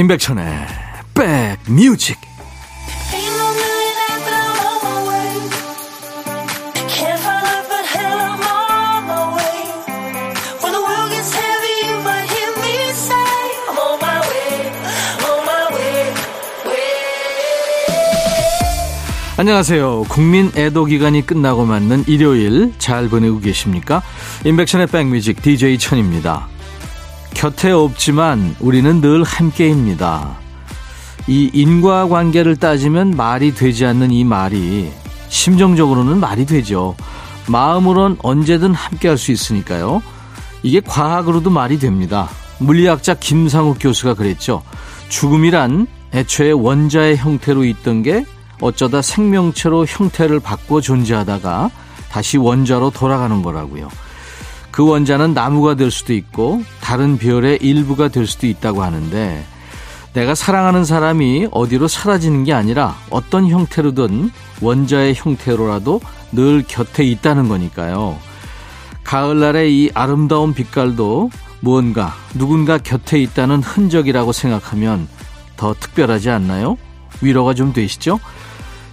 임백천의 백뮤직 안녕하세요. 국민 애도 기간이 끝나고 맞는 일요일 잘 보내고 계십니까? 임백천의 백뮤직 DJ 천입니다. 곁에 없지만 우리는 늘 함께입니다. 이 인과관계를 따지면 말이 되지 않는 이 말이 심정적으로는 말이 되죠. 마음으론 언제든 함께할 수 있으니까요. 이게 과학으로도 말이 됩니다. 물리학자 김상욱 교수가 그랬죠. 죽음이란 애초에 원자의 형태로 있던 게 어쩌다 생명체로 형태를 바꿔 존재하다가 다시 원자로 돌아가는 거라고요. 그 원자는 나무가 될 수도 있고 다른 별의 일부가 될 수도 있다고 하는데 내가 사랑하는 사람이 어디로 사라지는 게 아니라 어떤 형태로든 원자의 형태로라도 늘 곁에 있다는 거니까요. 가을날의 이 아름다운 빛깔도 무언가 누군가 곁에 있다는 흔적이라고 생각하면 더 특별하지 않나요? 위로가 좀 되시죠?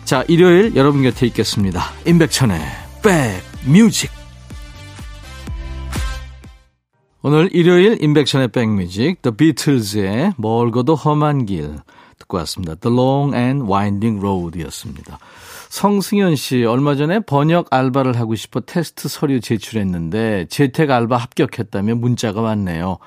자, 일요일 여러분 곁에 있겠습니다. 임백천의 백뮤직. 오늘 일요일 인백션의 백뮤직 The Beatles의 멀고도 험한 길 듣고 왔습니다. The Long and Winding Road이었습니다. 성승현 씨 얼마 전에 번역 알바를 하고 싶어 테스트 서류 제출했는데 재택 알바 합격했다며 문자가 왔네요.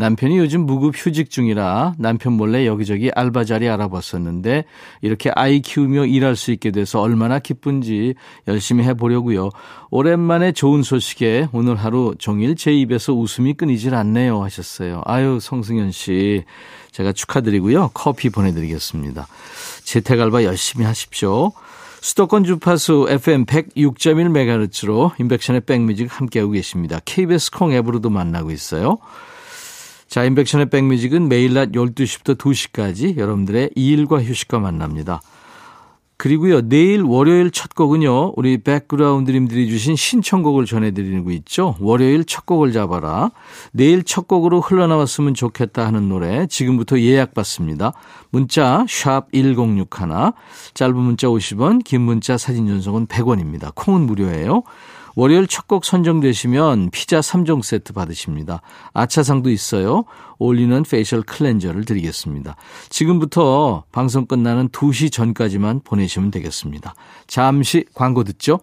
남편이 요즘 무급 휴직 중이라 남편 몰래 여기저기 알바 자리 알아봤었는데 이렇게 아이 키우며 일할 수 있게 돼서 얼마나 기쁜지 열심히 해보려고요. 오랜만에 좋은 소식에 오늘 하루 종일 제 입에서 웃음이 끊이질 않네요 하셨어요. 아유 성승현 씨 제가 축하드리고요. 커피 보내드리겠습니다. 재택 알바 열심히 하십시오. 수도권 주파수 FM 106.1MHz로 인백션의 백뮤직 함께하고 계십니다. KBS 콩 앱으로도 만나고 있어요. 자, 인백션의 백뮤직은 매일 낮 12시부터 2시까지 여러분들의 일과 휴식과 만납니다. 그리고요, 내일 월요일 첫 곡은요, 우리 백그라운드님들이 주신 신청곡을 전해드리고 있죠. 월요일 첫 곡을 잡아라. 내일 첫 곡으로 흘러나왔으면 좋겠다 하는 노래 지금부터 예약받습니다. 문자 1061, 짧은 문자 50원, 긴 문자 사진 전송은 100원입니다. 콩은 무료예요. 월요일 첫 곡 선정되시면 피자 3종 세트 받으십니다. 아차상도 있어요. 올리는 facial cleanser를 드리겠습니다. 지금부터 방송 끝나는 2시 전까지만 보내시면 되겠습니다. 잠시 광고 듣죠?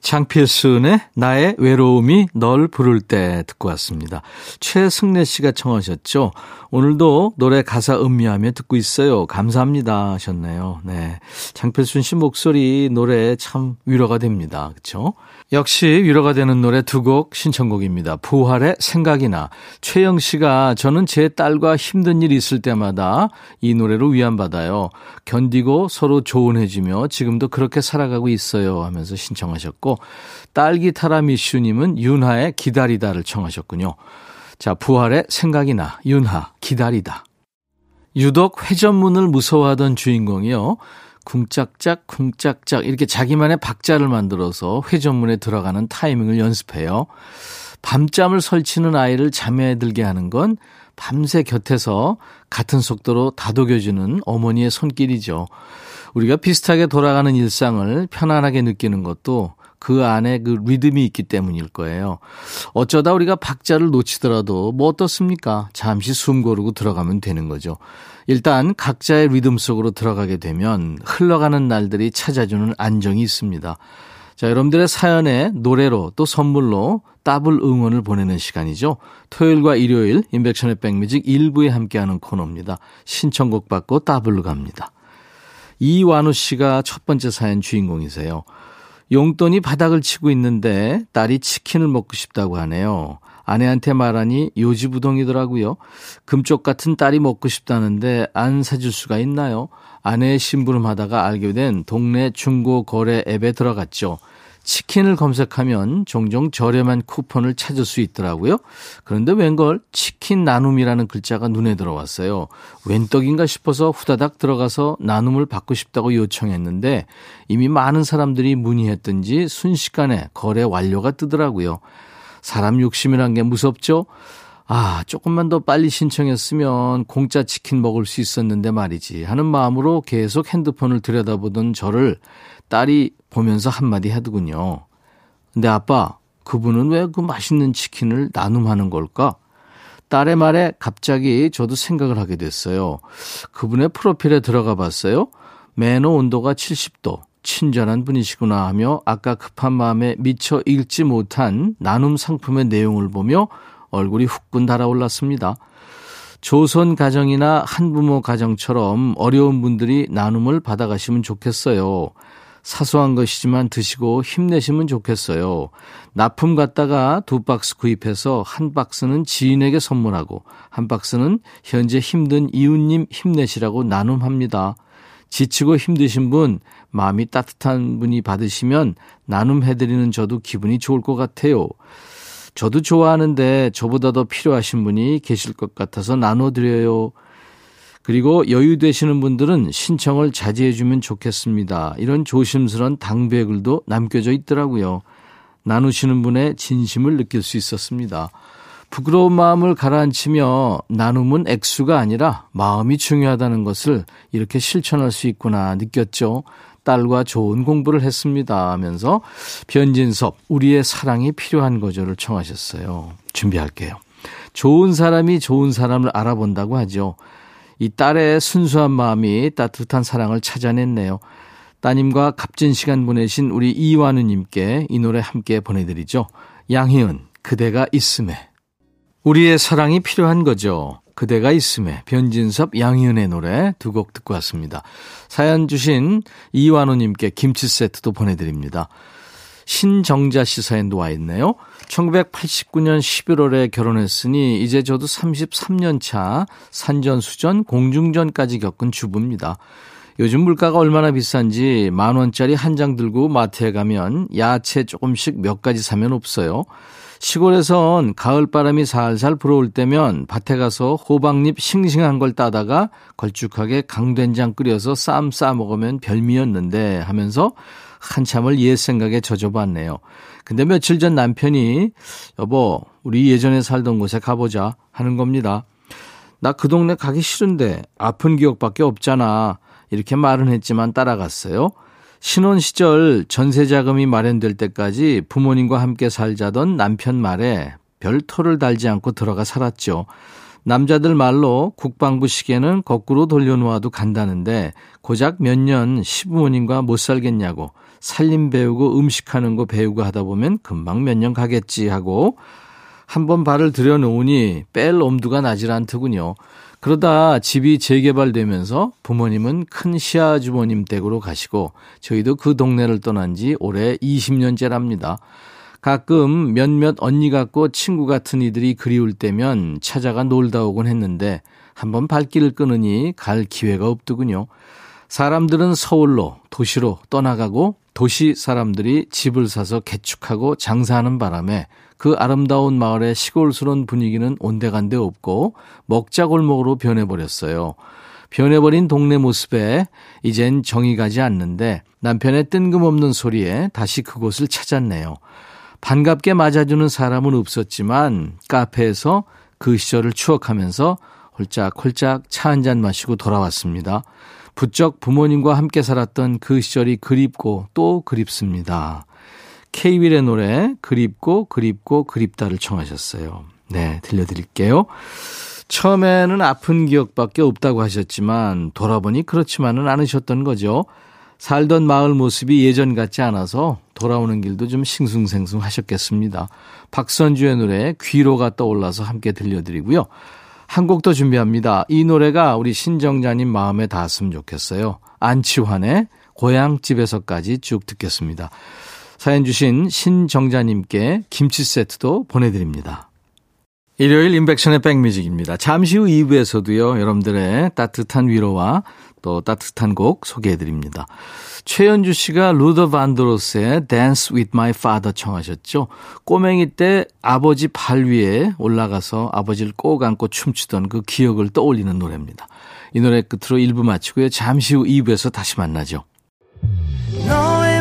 장필순의 나의 외로움이 널 부를 때 듣고 왔습니다. 최승래 씨가 청하셨죠. 오늘도 노래 가사 음미하며 듣고 있어요. 감사합니다 하셨네요. 네. 장필순 씨 목소리 노래 참 위로가 됩니다. 그렇죠? 역시 위로가 되는 노래 두 곡 신청곡입니다. 부활의 생각이나 최영 씨가 저는 제 딸과 힘든 일 있을 때마다 이 노래로 위안받아요. 견디고 서로 조언해주며 지금도 그렇게 살아가고 있어요 하면서 신청하셨고 딸기 타라미슈님은 윤하의 기다리다를 청하셨군요. 자, 부활의 생각이나 윤하 기다리다. 유독 회전문을 무서워하던 주인공이요. 쿵짝짝 쿵짝짝 이렇게 자기만의 박자를 만들어서 회전문에 들어가는 타이밍을 연습해요. 밤잠을 설치는 아이를 잠에 들게 하는 건 밤새 곁에서 같은 속도로 다독여주는 어머니의 손길이죠. 우리가 비슷하게 돌아가는 일상을 편안하게 느끼는 것도 그 안에 그 리듬이 있기 때문일 거예요. 어쩌다 우리가 박자를 놓치더라도 뭐 어떻습니까? 잠시 숨 고르고 들어가면 되는 거죠. 일단 각자의 리듬 속으로 들어가게 되면 흘러가는 날들이 찾아주는 안정이 있습니다. 자, 여러분들의 사연에 노래로 또 선물로 더블 응원을 보내는 시간이죠. 토요일과 일요일 임백천의 백뮤직 일부에 함께하는 코너입니다. 신청곡 받고 더블로 갑니다. 이완우 씨가 첫 번째 사연 주인공이세요. 용돈이 바닥을 치고 있는데 딸이 치킨을 먹고 싶다고 하네요. 아내한테 말하니 요지부동이더라고요. 금쪽 같은 딸이 먹고 싶다는데 안 사줄 수가 있나요? 아내의 심부름하다가 알게 된 동네 중고 거래 앱에 들어갔죠. 치킨을 검색하면 종종 저렴한 쿠폰을 찾을 수 있더라고요. 그런데 웬걸 치킨 나눔이라는 글자가 눈에 들어왔어요. 웬 떡인가 싶어서 후다닥 들어가서 나눔을 받고 싶다고 요청했는데 이미 많은 사람들이 문의했든지 순식간에 거래 완료가 뜨더라고요. 사람 욕심이란 게 무섭죠? 아, 조금만 더 빨리 신청했으면 공짜 치킨 먹을 수 있었는데 말이지 하는 마음으로 계속 핸드폰을 들여다보던 저를 딸이 보면서 한마디 하더군요. 근데 아빠, 그분은 왜 그 맛있는 치킨을 나눔하는 걸까? 딸의 말에 갑자기 저도 생각을 하게 됐어요. 그분의 프로필에 들어가 봤어요. 매너 온도가 70도, 친절한 분이시구나 하며 아까 급한 마음에 미처 읽지 못한 나눔 상품의 내용을 보며 얼굴이 후끈 달아올랐습니다. 조선 가정이나 한부모 가정처럼 어려운 분들이 나눔을 받아가시면 좋겠어요. 사소한 것이지만 드시고 힘내시면 좋겠어요. 납품 갔다가 두 박스 구입해서 한 박스는 지인에게 선물하고 한 박스는 현재 힘든 이웃님 힘내시라고 나눔합니다. 지치고 힘드신 분, 마음이 따뜻한 분이 받으시면 나눔해드리는 저도 기분이 좋을 것 같아요. 저도 좋아하는데 저보다 더 필요하신 분이 계실 것 같아서 나눠드려요. 그리고 여유 되시는 분들은 신청을 자제해 주면 좋겠습니다. 이런 조심스런 당부의 글도 남겨져 있더라고요. 나누시는 분의 진심을 느낄 수 있었습니다. 부끄러운 마음을 가라앉히며 나눔은 액수가 아니라 마음이 중요하다는 것을 이렇게 실천할 수 있구나 느꼈죠. 딸과 좋은 공부를 했습니다 하면서 변진섭 우리의 사랑이 필요한 거죠를 청하셨어요. 준비할게요. 좋은 사람이 좋은 사람을 알아본다고 하죠. 이 딸의 순수한 마음이 따뜻한 사랑을 찾아냈네요. 따님과 값진 시간 보내신 우리 이완우님께 이 노래 함께 보내드리죠. 양희은, 그대가 있음에. 우리의 사랑이 필요한 거죠. 그대가 있음에 변진섭 양희은의 노래 두 곡 듣고 왔습니다. 사연 주신 이완호님께 김치 세트도 보내드립니다. 신정자 씨 사연도 와 있네요. 1989년 11월에 결혼했으니 이제 저도 33년 차 산전수전 공중전까지 겪은 주부입니다. 요즘 물가가 얼마나 비싼지 만 원짜리 한 장 들고 마트에 가면 야채 조금씩 몇 가지 사면 없어요. 시골에선 가을바람이 살살 불어올 때면 밭에 가서 호박잎 싱싱한 걸 따다가 걸쭉하게 강된장 끓여서 쌈 싸 먹으면 별미였는데 하면서 한참을 옛 생각에 젖어봤네요. 근데 며칠 전 남편이 여보 우리 예전에 살던 곳에 가보자 하는 겁니다. 나 그 동네 가기 싫은데 아픈 기억밖에 없잖아. 이렇게 말은 했지만 따라갔어요. 신혼 시절 전세 자금이 마련될 때까지 부모님과 함께 살자던 남편 말에 별 토를 달지 않고 들어가 살았죠. 남자들 말로 국방부 시계는 거꾸로 돌려놓아도 간다는데 고작 몇 년 시부모님과 못 살겠냐고 살림 배우고 음식하는 거 배우고 하다 보면 금방 몇 년 가겠지 하고 한번 발을 들여놓으니 뺄 엄두가 나질 않더군요. 그러다 집이 재개발되면서 부모님은 큰 시아주머님 댁으로 가시고 저희도 그 동네를 떠난 지 올해 20년째랍니다. 가끔 몇몇 언니 같고 친구 같은 이들이 그리울 때면 찾아가 놀다 오곤 했는데 한번 발길을 끊으니 갈 기회가 없더군요. 사람들은 서울로, 도시로 떠나가고 도시 사람들이 집을 사서 개축하고 장사하는 바람에 그 아름다운 마을의 시골스러운 분위기는 온데간데 없고 먹자골목으로 변해버렸어요. 변해버린 동네 모습에 이젠 정이 가지 않는데 남편의 뜬금없는 소리에 다시 그곳을 찾았네요. 반갑게 맞아주는 사람은 없었지만 카페에서 그 시절을 추억하면서 홀짝홀짝 차 한 잔 마시고 돌아왔습니다. 부쩍 부모님과 함께 살았던 그 시절이 그립고 또 그립습니다. 케이윌의 노래 그립고 그립고 그립다를 청하셨어요. 네, 들려드릴게요. 처음에는 아픈 기억밖에 없다고 하셨지만 돌아보니 그렇지만은 않으셨던 거죠. 살던 마을 모습이 예전 같지 않아서 돌아오는 길도 좀 싱숭생숭 하셨겠습니다. 박선주의 노래 귀로가 떠올라서 함께 들려드리고요. 한 곡 더 준비합니다. 이 노래가 우리 신정자님 마음에 닿았으면 좋겠어요. 안치환의 고향집에서까지 쭉 듣겠습니다. 사연 주신 신정자님께 김치 세트도 보내드립니다. 일요일 인백션의 백뮤직입니다. 잠시 후 2부에서도요, 여러분들의 따뜻한 위로와 또 따뜻한 곡 소개해드립니다. 최현주 씨가 루더 반드로스의 Dance with My Father 청하셨죠. 꼬맹이 때 아버지 발 위에 올라가서 아버지를 꼭 안고 춤추던 그 기억을 떠올리는 노래입니다. 이 노래 끝으로 1부 마치고요. 잠시 후 2부에서 다시 만나죠.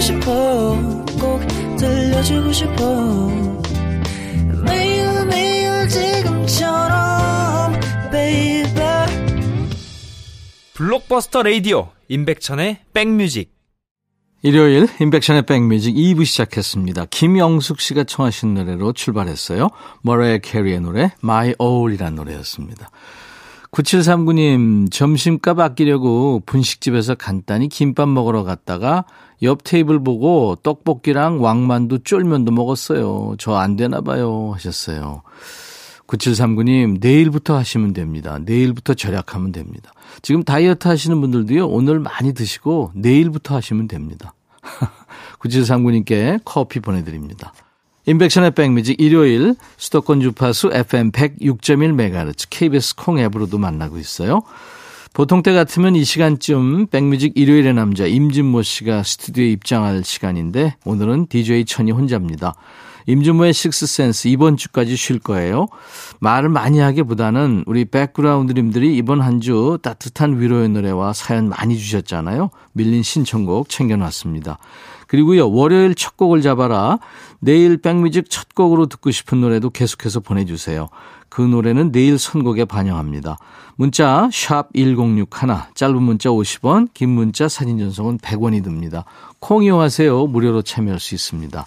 싶어 꼭 들려주고 싶어 매일 매일 지금처럼 baby 블록버스터 레이디오 임백천의 백뮤직 일요일 임백천의 백뮤직 2부 시작했습니다. 김영숙 씨가 청하신 노래로 출발했어요. 머라이어 캐리의 노래 My All이라는 노래였습니다. 9739님 점심값 아끼려고 분식집에서 간단히 김밥 먹으러 갔다가 옆 테이블 보고 떡볶이랑 왕만두 쫄면도 먹었어요. 저 안 되나 봐요 하셨어요. 9739님 내일부터 하시면 됩니다. 내일부터 절약하면 됩니다. 지금 다이어트 하시는 분들도요. 오늘 많이 드시고 내일부터 하시면 됩니다. 9739님께 커피 보내드립니다. 인백션의 백뮤직 일요일 수도권 주파수 FM 106.1MHz KBS 콩 앱으로도 만나고 있어요. 보통 때 같으면 이 시간쯤 백뮤직 일요일의 남자 임진모 씨가 스튜디오에 입장할 시간인데 오늘은 DJ 천이 혼자입니다. 임진모의 식스센스 이번 주까지 쉴 거예요. 말을 많이 하기보다는 우리 백그라운드님들이 이번 한 주 따뜻한 위로의 노래와 사연 많이 주셨잖아요. 밀린 신청곡 챙겨놨습니다. 그리고요, 월요일 첫 곡을 잡아라. 내일 백뮤직 첫 곡으로 듣고 싶은 노래도 계속해서 보내주세요. 그 노래는 내일 선곡에 반영합니다. 문자 1061, 짧은 문자 50원, 긴 문자 사진 전송은 100원이 듭니다. 콩 이용하세요. 무료로 참여할 수 있습니다.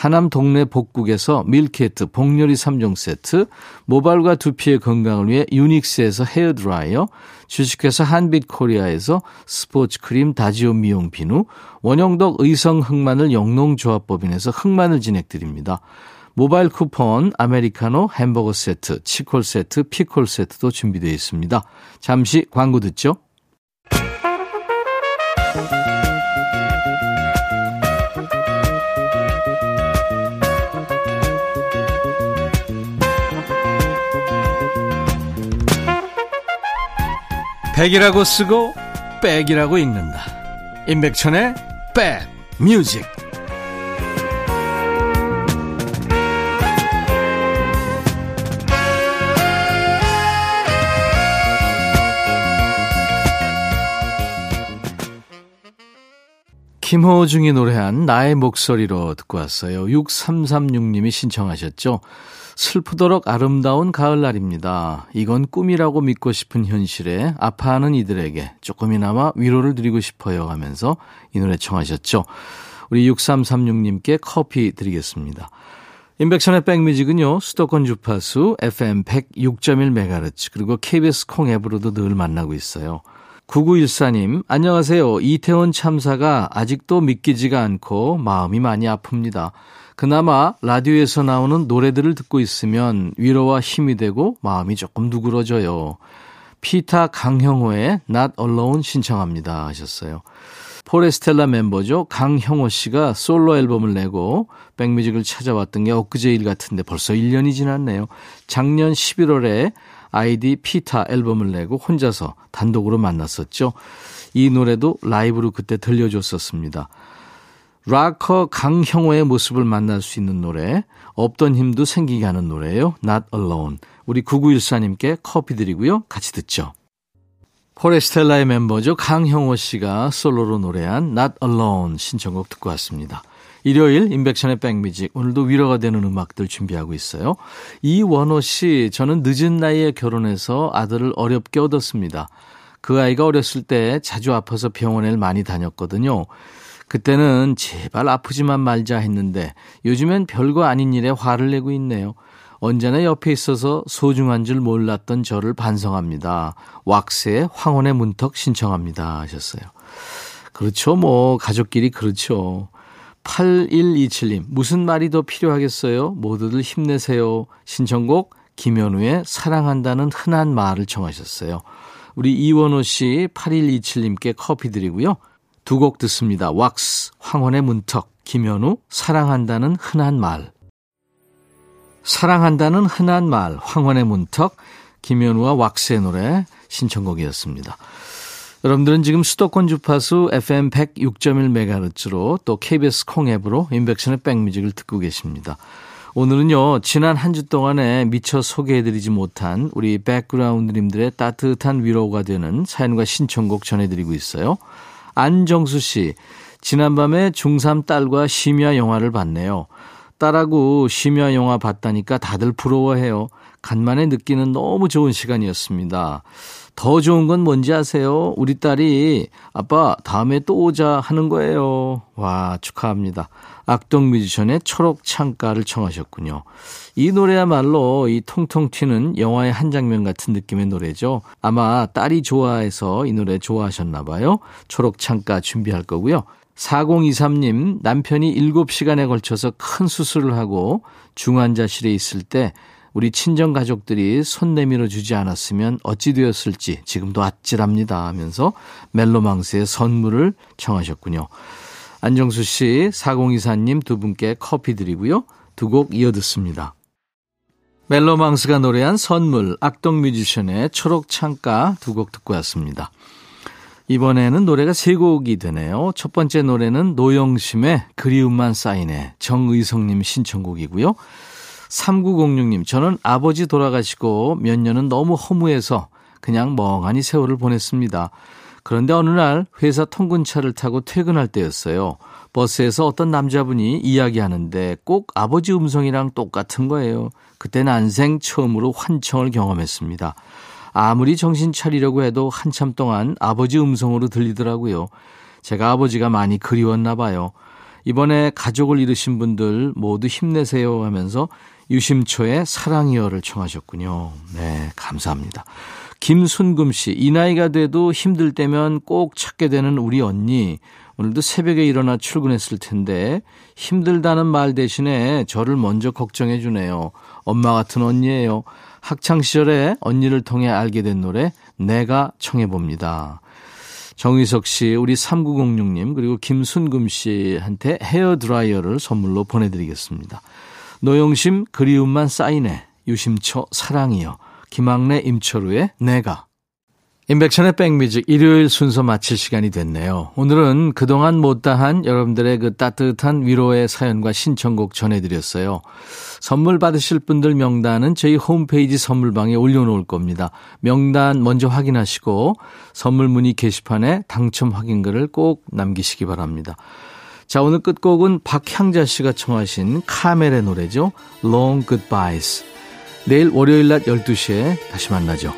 하남 동네 복국에서 밀키트 복요리 3종 세트, 모발과 두피의 건강을 위해 유닉스에서 헤어드라이어, 주식회사 한빛코리아에서 스포츠 크림 다지오 미용 비누, 원형덕 의성 흑마늘 영농조합법인에서 흑마늘 진액 드립니다. 모바일 쿠폰, 아메리카노, 햄버거 세트, 치콜 세트, 피콜 세트도 준비되어 있습니다. 잠시 광고 듣죠. 백이라고 쓰고 백이라고 읽는다. 임백천의 백 뮤직. 김호중이 노래한 나의 목소리로 듣고 왔어요. 6336님이 신청하셨죠. 슬프도록 아름다운 가을날입니다. 이건 꿈이라고 믿고 싶은 현실에 아파하는 이들에게 조금이나마 위로를 드리고 싶어요 하면서 이 노래 청하셨죠. 우리 6336님께 커피 드리겠습니다. 인백션의 백뮤직은요, 수도권 주파수 FM 106.1MHz, 그리고 KBS 콩 앱으로도 늘 만나고 있어요. 9914님, 안녕하세요. 이태원 참사가 아직도 믿기지가 않고 마음이 많이 아픕니다. 그나마 라디오에서 나오는 노래들을 듣고 있으면 위로와 힘이 되고 마음이 조금 누그러져요. 피타 강형호의 Not Alone 신청합니다 하셨어요. 포레스텔라 멤버죠. 강형호 씨가 솔로 앨범을 내고 백뮤직을 찾아왔던 게 엊그제 일 같은데 벌써 1년이 지났네요. 작년 11월에 아이디 피타 앨범을 내고 혼자서 단독으로 만났었죠. 이 노래도 라이브로 그때 들려줬었습니다. 락커 강형호의 모습을 만날 수 있는 노래, 없던 힘도 생기게 하는 노래예요. Not Alone. 우리 9914님께 커피 드리고요. 같이 듣죠. 포레스텔라의 멤버죠. 강형호 씨가 솔로로 노래한 Not Alone 신청곡 듣고 왔습니다. 일요일 인백션의 백뮤직 오늘도 위로가 되는 음악들 준비하고 있어요. 이원호 씨 저는 늦은 나이에 결혼해서 아들을 어렵게 얻었습니다. 그 아이가 어렸을 때 자주 아파서 병원에 많이 다녔거든요. 그때는 제발 아프지만 말자 했는데 요즘엔 별거 아닌 일에 화를 내고 있네요. 언제나 옆에 있어서 소중한 줄 몰랐던 저를 반성합니다. 왁스의 황혼의 문턱 신청합니다 하셨어요. 그렇죠. 뭐, 가족끼리 그렇죠. 8127님, 무슨 말이 더 필요하겠어요? 모두들 힘내세요. 신청곡, 김현우의 사랑한다는 흔한 말을 청하셨어요. 우리 이원호 씨 8127님께 커피 드리고요. 두 곡 듣습니다. 왁스, 황혼의 문턱, 김현우, 사랑한다는 흔한 말. 사랑한다는 흔한 말, 황혼의 문턱, 김현우와 왁스의 노래 신청곡이었습니다. 여러분들은 지금 수도권 주파수 FM 106.1MHz로 또 KBS 콩 앱으로 인백션의 백뮤직을 듣고 계십니다. 오늘은요, 지난 한 주 동안에 미처 소개해드리지 못한 우리 백그라운드님들의 따뜻한 위로가 되는 사연과 신청곡 전해드리고 있어요. 안정수 씨, 지난밤에 중3 딸과 심야 영화를 봤네요. 딸하고 심야 영화 봤다니까 다들 부러워해요. 간만에 느끼는 너무 좋은 시간이었습니다. 더 좋은 건 뭔지 아세요? 우리 딸이 아빠 다음에 또 오자 하는 거예요. 와 축하합니다. 악동 뮤지션의 초록 창가를 청하셨군요. 이 노래야말로 이 통통 튀는 영화의 한 장면 같은 느낌의 노래죠. 아마 딸이 좋아해서 이 노래 좋아하셨나 봐요. 초록 창가 준비할 거고요. 4023님 남편이 7시간에 걸쳐서 큰 수술을 하고 중환자실에 있을 때 우리 친정 가족들이 손 내밀어 주지 않았으면 어찌 되었을지 지금도 아찔합니다 하면서 멜로망스의 선물을 청하셨군요. 안정수 씨, 4024님 두 분께 커피 드리고요. 두 곡 이어 듣습니다. 멜로망스가 노래한 선물, 악동 뮤지션의 초록 창가 두 곡 듣고 왔습니다. 이번에는 노래가 세 곡이 되네요. 첫 번째 노래는 노영심의 그리움만 쌓이네 정의성님 신청곡이고요. 3906님, 저는 아버지 돌아가시고 몇 년은 너무 허무해서 그냥 멍하니 세월을 보냈습니다. 그런데 어느 날 회사 통근차를 타고 퇴근할 때였어요. 버스에서 어떤 남자분이 이야기하는데 꼭 아버지 음성이랑 똑같은 거예요. 그때 난생 처음으로 환청을 경험했습니다. 아무리 정신 차리려고 해도 한참 동안 아버지 음성으로 들리더라고요. 제가 아버지가 많이 그리웠나 봐요. 이번에 가족을 잃으신 분들 모두 힘내세요 하면서 유심초의 사랑이여를 청하셨군요. 네, 감사합니다. 김순금 씨, 이 나이가 돼도 힘들 때면 꼭 찾게 되는 우리 언니. 오늘도 새벽에 일어나 출근했을 텐데 힘들다는 말 대신에 저를 먼저 걱정해 주네요. 엄마 같은 언니예요. 학창 시절에 언니를 통해 알게 된 노래 내가 청해 봅니다. 정희석 씨, 우리 3906님, 그리고 김순금 씨한테 헤어 드라이어를 선물로 보내 드리겠습니다. 노영심 그리움만 쌓이네. 유심초 사랑이요. 김학래 임철우의 내가. 인백천의 백뮤직 일요일 순서 마칠 시간이 됐네요. 오늘은 그동안 못다한 여러분들의 그 따뜻한 위로의 사연과 신청곡 전해드렸어요. 선물 받으실 분들 명단은 저희 홈페이지 선물방에 올려놓을 겁니다. 명단 먼저 확인하시고 선물 문의 게시판에 당첨 확인글을 꼭 남기시기 바랍니다. 자, 오늘 끝곡은 박향자 씨가 청하신 카멜의 노래죠. Long Goodbyes. 내일 월요일 낮 12시에 다시 만나죠.